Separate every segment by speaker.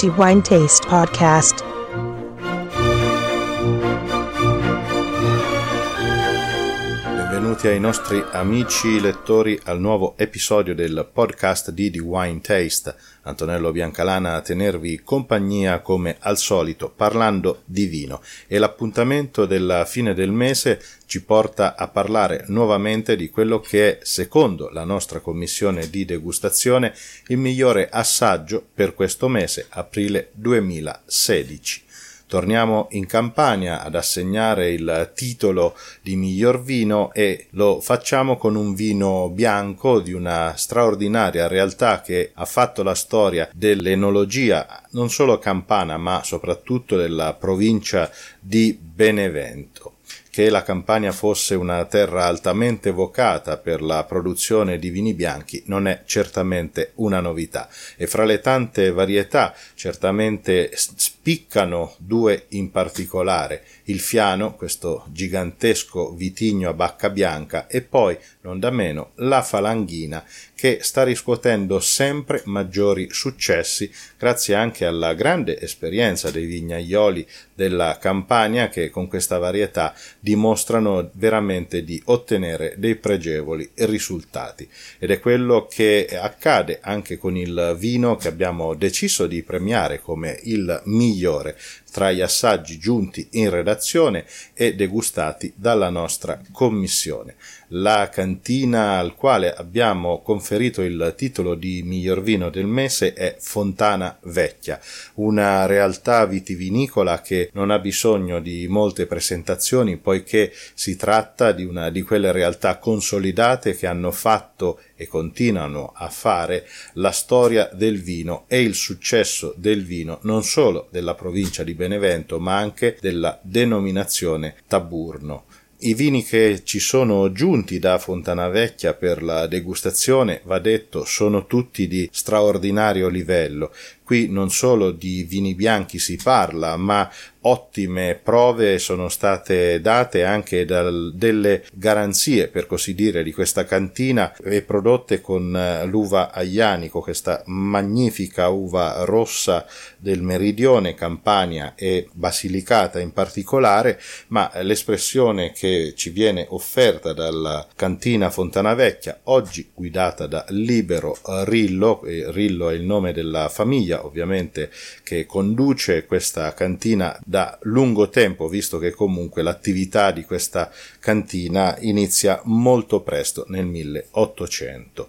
Speaker 1: The Wine Taste Podcast.
Speaker 2: Benvenuti ai nostri amici lettori al nuovo episodio del podcast di The Wine Taste. Antonello Biancalana a tenervi compagnia come al solito parlando di vino e l'appuntamento della fine del mese ci porta a parlare nuovamente di quello che è, secondo la nostra commissione di degustazione, il migliore assaggio per questo mese, aprile 2016 torniamo in Campania ad assegnare il titolo di miglior vino e lo facciamo con un vino bianco di una straordinaria realtà che ha fatto la storia dell'enologia non solo campana ma soprattutto della provincia di Benevento che la Campania fosse una terra altamente vocata per la produzione di vini bianchi non è certamente una novità. E fra le tante varietà certamente spiccano due in particolare, il Fiano, questo gigantesco vitigno a bacca bianca e poi, non da meno, la Falanghina che sta riscuotendo sempre maggiori successi grazie anche alla grande esperienza dei vignaioli della Campania che con questa varietà dimostrano veramente di ottenere dei pregevoli risultati. Ed è quello che accade anche con il vino che abbiamo deciso di premiare come il migliore tra gli assaggi giunti in redazione e degustati dalla nostra commissione. La cantina al quale abbiamo conferito il titolo di miglior vino del mese è Fontana Vecchia, una realtà vitivinicola che non ha bisogno di molte presentazioni poiché si tratta di una di quelle realtà consolidate che hanno fatto e continuano a fare la storia del vino e il successo del vino non solo della provincia di Benevento ma anche della denominazione Taburno. I vini che ci sono giunti da Fontana Vecchia per la degustazione, va detto, sono tutti di straordinario livello. Qui non solo di vini bianchi si parla, ma ottime prove sono state date anche da delle garanzie, per così dire, di questa cantina e prodotte con eh, l'uva aglianico, questa magnifica uva rossa del meridione Campania e Basilicata in particolare, ma l'espressione che ci viene offerta dalla cantina Fontana Vecchia, oggi guidata da Libero Rillo, Rillo è il nome della famiglia ovviamente che conduce questa cantina da lungo tempo, visto che comunque l'attività di questa cantina inizia molto presto nel 1800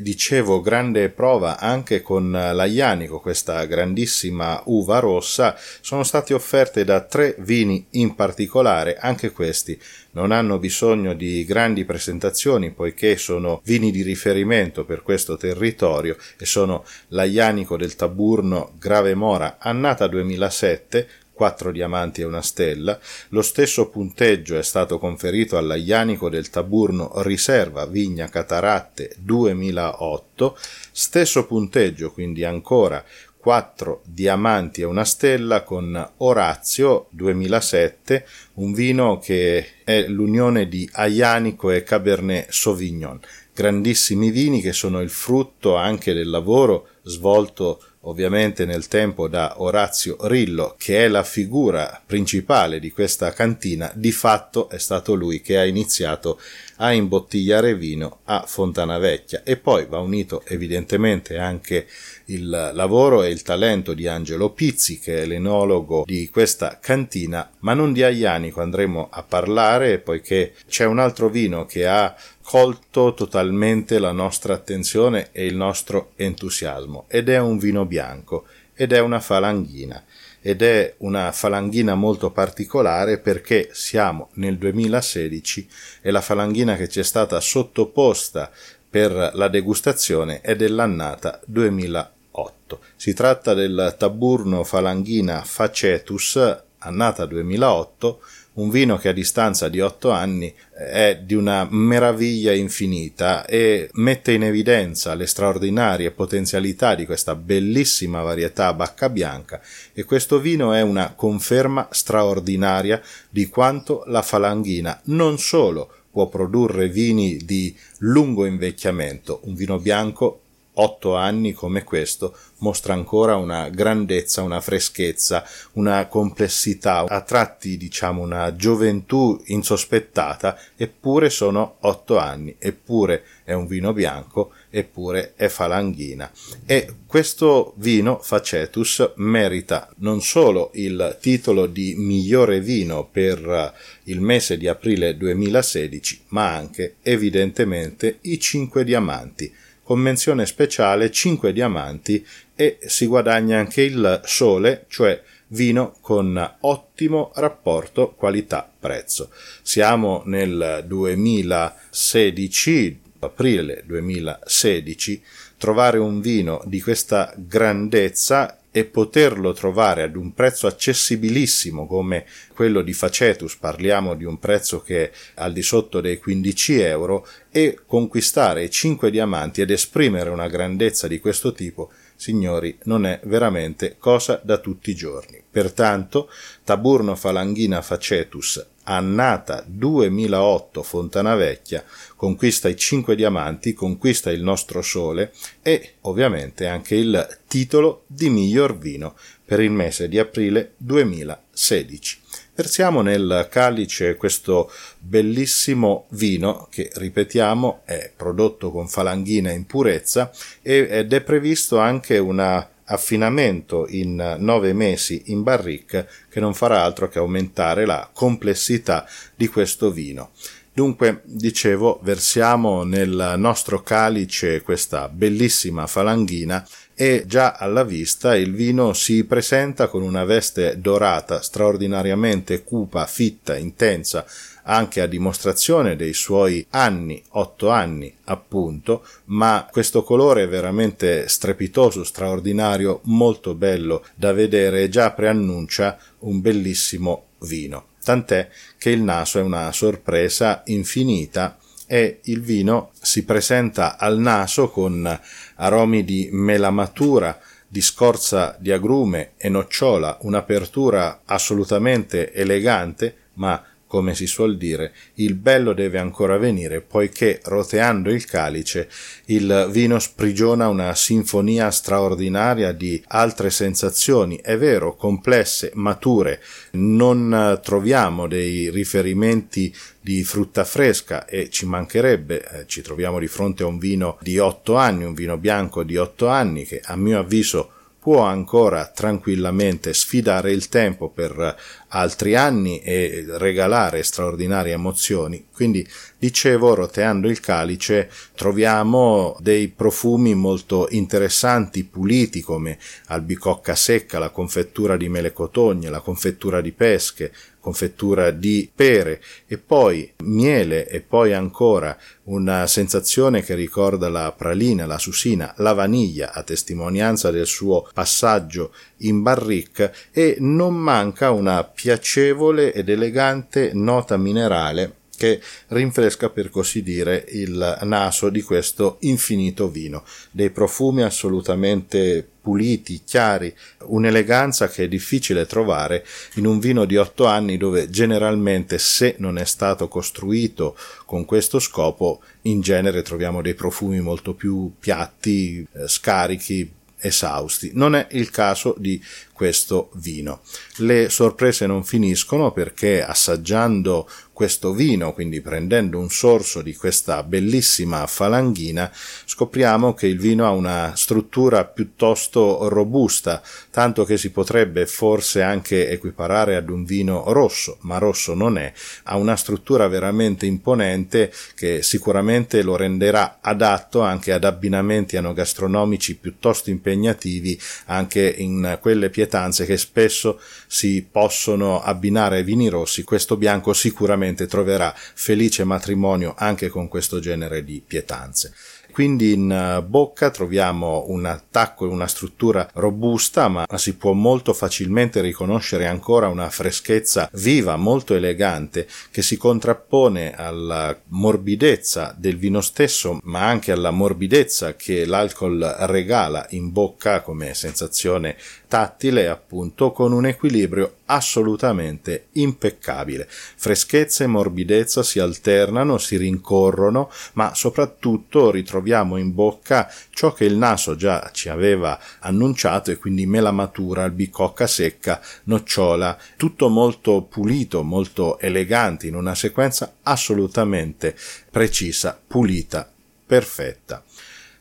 Speaker 2: dicevo grande prova anche con l'Aianico, questa grandissima uva rossa, sono state offerte da tre vini in particolare, anche questi. Non hanno bisogno di grandi presentazioni poiché sono vini di riferimento per questo territorio e sono l'Aianico del Taburno Grave Mora annata 2007 quattro diamanti e una stella. Lo stesso punteggio è stato conferito all'Aianico del Taburno Riserva Vigna Cataratte 2008. Stesso punteggio, quindi ancora 4 diamanti e una stella con Orazio 2007, un vino che è l'unione di Aianico e Cabernet Sauvignon. Grandissimi vini che sono il frutto anche del lavoro svolto ovviamente nel tempo da Orazio Rillo, che è la figura principale di questa cantina, di fatto è stato lui che ha iniziato a imbottigliare vino a Fontana Vecchia e poi va unito evidentemente anche il lavoro e il talento di Angelo Pizzi che è l'enologo di questa cantina. Ma non di Aglianico andremo a parlare poiché c'è un altro vino che ha colto totalmente la nostra attenzione e il nostro entusiasmo ed è un vino bianco ed è una falanghina ed è una falanghina molto particolare perché siamo nel 2016 e la falanghina che ci è stata sottoposta per la degustazione è dell'annata 2008. Si tratta del Taburno Falanghina Facetus, annata 2008, un vino che a distanza di otto anni è di una meraviglia infinita e mette in evidenza le straordinarie potenzialità di questa bellissima varietà bacca bianca e questo vino è una conferma straordinaria di quanto la falanghina non solo può produrre vini di lungo invecchiamento, un vino bianco otto anni come questo mostra ancora una grandezza, una freschezza, una complessità, a tratti diciamo una gioventù insospettata, eppure sono otto anni, eppure è un vino bianco, eppure è falanghina. E questo vino Facetus merita non solo il titolo di migliore vino per il mese di aprile 2016, ma anche evidentemente i cinque diamanti con menzione speciale 5 diamanti e si guadagna anche il sole, cioè vino con ottimo rapporto qualità-prezzo. Siamo nel 2016, aprile 2016, trovare un vino di questa grandezza e poterlo trovare ad un prezzo accessibilissimo come quello di Facetus, parliamo di un prezzo che è al di sotto dei 15 euro, e conquistare i 5 diamanti ed esprimere una grandezza di questo tipo, signori, non è veramente cosa da tutti i giorni. Pertanto, Taburno Falanghina Facetus annata 2008 Fontana Vecchia, conquista i 5 diamanti, conquista il nostro sole e ovviamente anche il titolo di miglior vino per il mese di aprile 2016. Versiamo nel calice questo bellissimo vino che, ripetiamo, è prodotto con falanghina in purezza ed è previsto anche una affinamento in nove mesi in barrique che non farà altro che aumentare la complessità di questo vino. Dunque, dicevo, versiamo nel nostro calice questa bellissima falanghina e già alla vista il vino si presenta con una veste dorata straordinariamente cupa, fitta, intensa, anche a dimostrazione dei suoi anni, otto anni appunto, ma questo colore è veramente strepitoso, straordinario, molto bello da vedere e già preannuncia un bellissimo vino. Tant'è che il naso è una sorpresa infinita e il vino si presenta al naso con aromi di melamatura, di scorza di agrume e nocciola, un'apertura assolutamente elegante, ma come si suol dire, il bello deve ancora venire, poiché roteando il calice il vino sprigiona una sinfonia straordinaria di altre sensazioni, è vero, complesse, mature, non troviamo dei riferimenti di frutta fresca e ci mancherebbe, eh, ci troviamo di fronte a un vino di otto anni, un vino bianco di otto anni che a mio avviso può ancora tranquillamente sfidare il tempo per altri anni e regalare straordinarie emozioni. Quindi, dicevo, roteando il calice troviamo dei profumi molto interessanti, puliti come albicocca secca, la confettura di mele cotogne, la confettura di pesche, confettura di pere. E poi miele e poi ancora una sensazione che ricorda la pralina, la susina, la vaniglia a testimonianza del suo passaggio in barrique e non manca una piacevole ed elegante nota minerale che rinfresca per così dire il naso di questo infinito vino, dei profumi assolutamente puliti, chiari, un'eleganza che è difficile trovare in un vino di otto anni dove generalmente se non è stato costruito con questo scopo in genere troviamo dei profumi molto più piatti, eh, scarichi, esausti. Non è il caso di questo vino. Le sorprese non finiscono perché assaggiando questo vino, quindi prendendo un sorso di questa bellissima falanghina, scopriamo che il vino ha una struttura piuttosto robusta, tanto che si potrebbe forse anche equiparare ad un vino rosso, ma rosso non è, ha una struttura veramente imponente che sicuramente lo renderà adatto anche ad abbinamenti anogastronomici piuttosto impegnativi anche in quelle pietanze che spesso si possono abbinare ai vini rossi, questo bianco sicuramente sicuramente troverà felice matrimonio anche con questo genere di pietanze. Quindi in eh, bocca troviamo un attacco e una struttura robusta, ma si può molto facilmente riconoscere ancora una freschezza viva, molto elegante, che si contrappone alla morbidezza del vino stesso, ma anche alla morbidezza che l'alcol regala in bocca come sensazione tattile, appunto, con un equilibrio assolutamente impeccabile. Freschezza e morbidezza si alternano, si rincorrono, ma soprattutto ritroviamo troviamo in bocca ciò che il naso già ci aveva annunciato e quindi mela matura, albicocca secca, nocciola, tutto molto pulito, molto elegante in una sequenza assolutamente precisa, pulita, perfetta.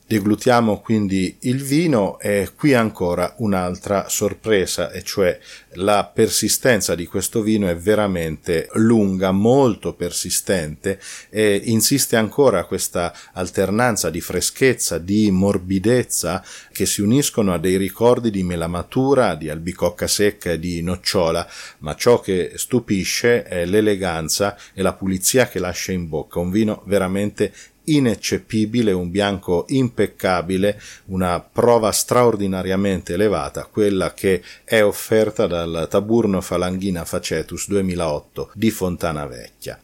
Speaker 2: Deglutiamo quindi il vino e qui ancora un'altra sorpresa, e cioè la persistenza di questo vino è veramente lunga, molto persistente e insiste ancora questa alternanza di freschezza, di morbidezza che si uniscono a dei ricordi di melamatura, di albicocca secca e di nocciola, ma ciò che stupisce è l'eleganza e la pulizia che lascia in bocca, un vino veramente ineccepibile, un bianco impeccabile, una prova straordinariamente elevata, quella che è offerta dal Taburno Falanghina Facetus 2008 di Fontana Vecchia.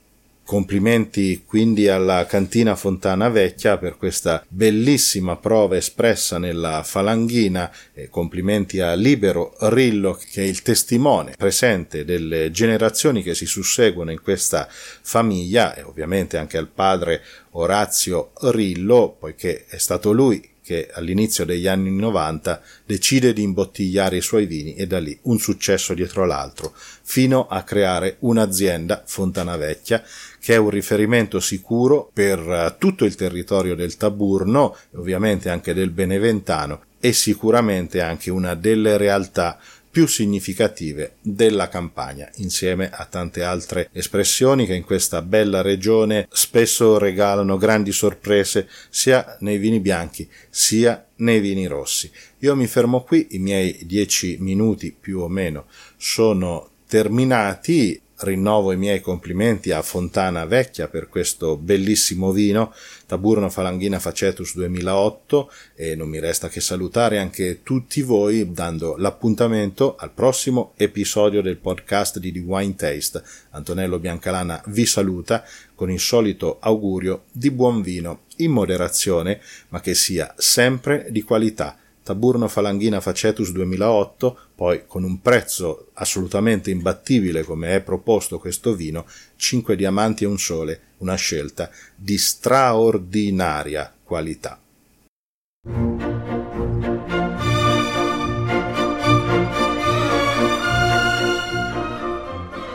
Speaker 2: Complimenti quindi alla cantina Fontana Vecchia per questa bellissima prova espressa nella falanghina e complimenti a Libero Rillo che è il testimone presente delle generazioni che si susseguono in questa famiglia e ovviamente anche al padre Orazio Rillo poiché è stato lui che all'inizio degli anni 90 decide di imbottigliare i suoi vini e da lì un successo dietro l'altro, fino a creare un'azienda, Fontana Vecchia, che è un riferimento sicuro per eh, tutto il territorio del Taburno, ovviamente anche del Beneventano, e sicuramente anche una delle realtà più significative della campagna, insieme a tante altre espressioni che in questa bella regione spesso regalano grandi sorprese sia nei vini bianchi sia nei vini rossi. Io mi fermo qui, i miei dieci minuti più o meno sono terminati rinnovo i miei complimenti a Fontana Vecchia per questo bellissimo vino, Taburno Falanghina Facetus 2008 e non mi resta che salutare anche tutti voi dando l'appuntamento al prossimo episodio del podcast di The Wine Taste. Antonello Biancalana vi saluta con il solito augurio di buon vino in moderazione ma che sia sempre di qualità Taburno Falanghina Facetus 2008, poi con un prezzo assolutamente imbattibile come è proposto questo vino, 5 diamanti e un sole, una scelta di straordinaria qualità.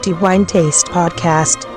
Speaker 1: The Wine Taste Podcast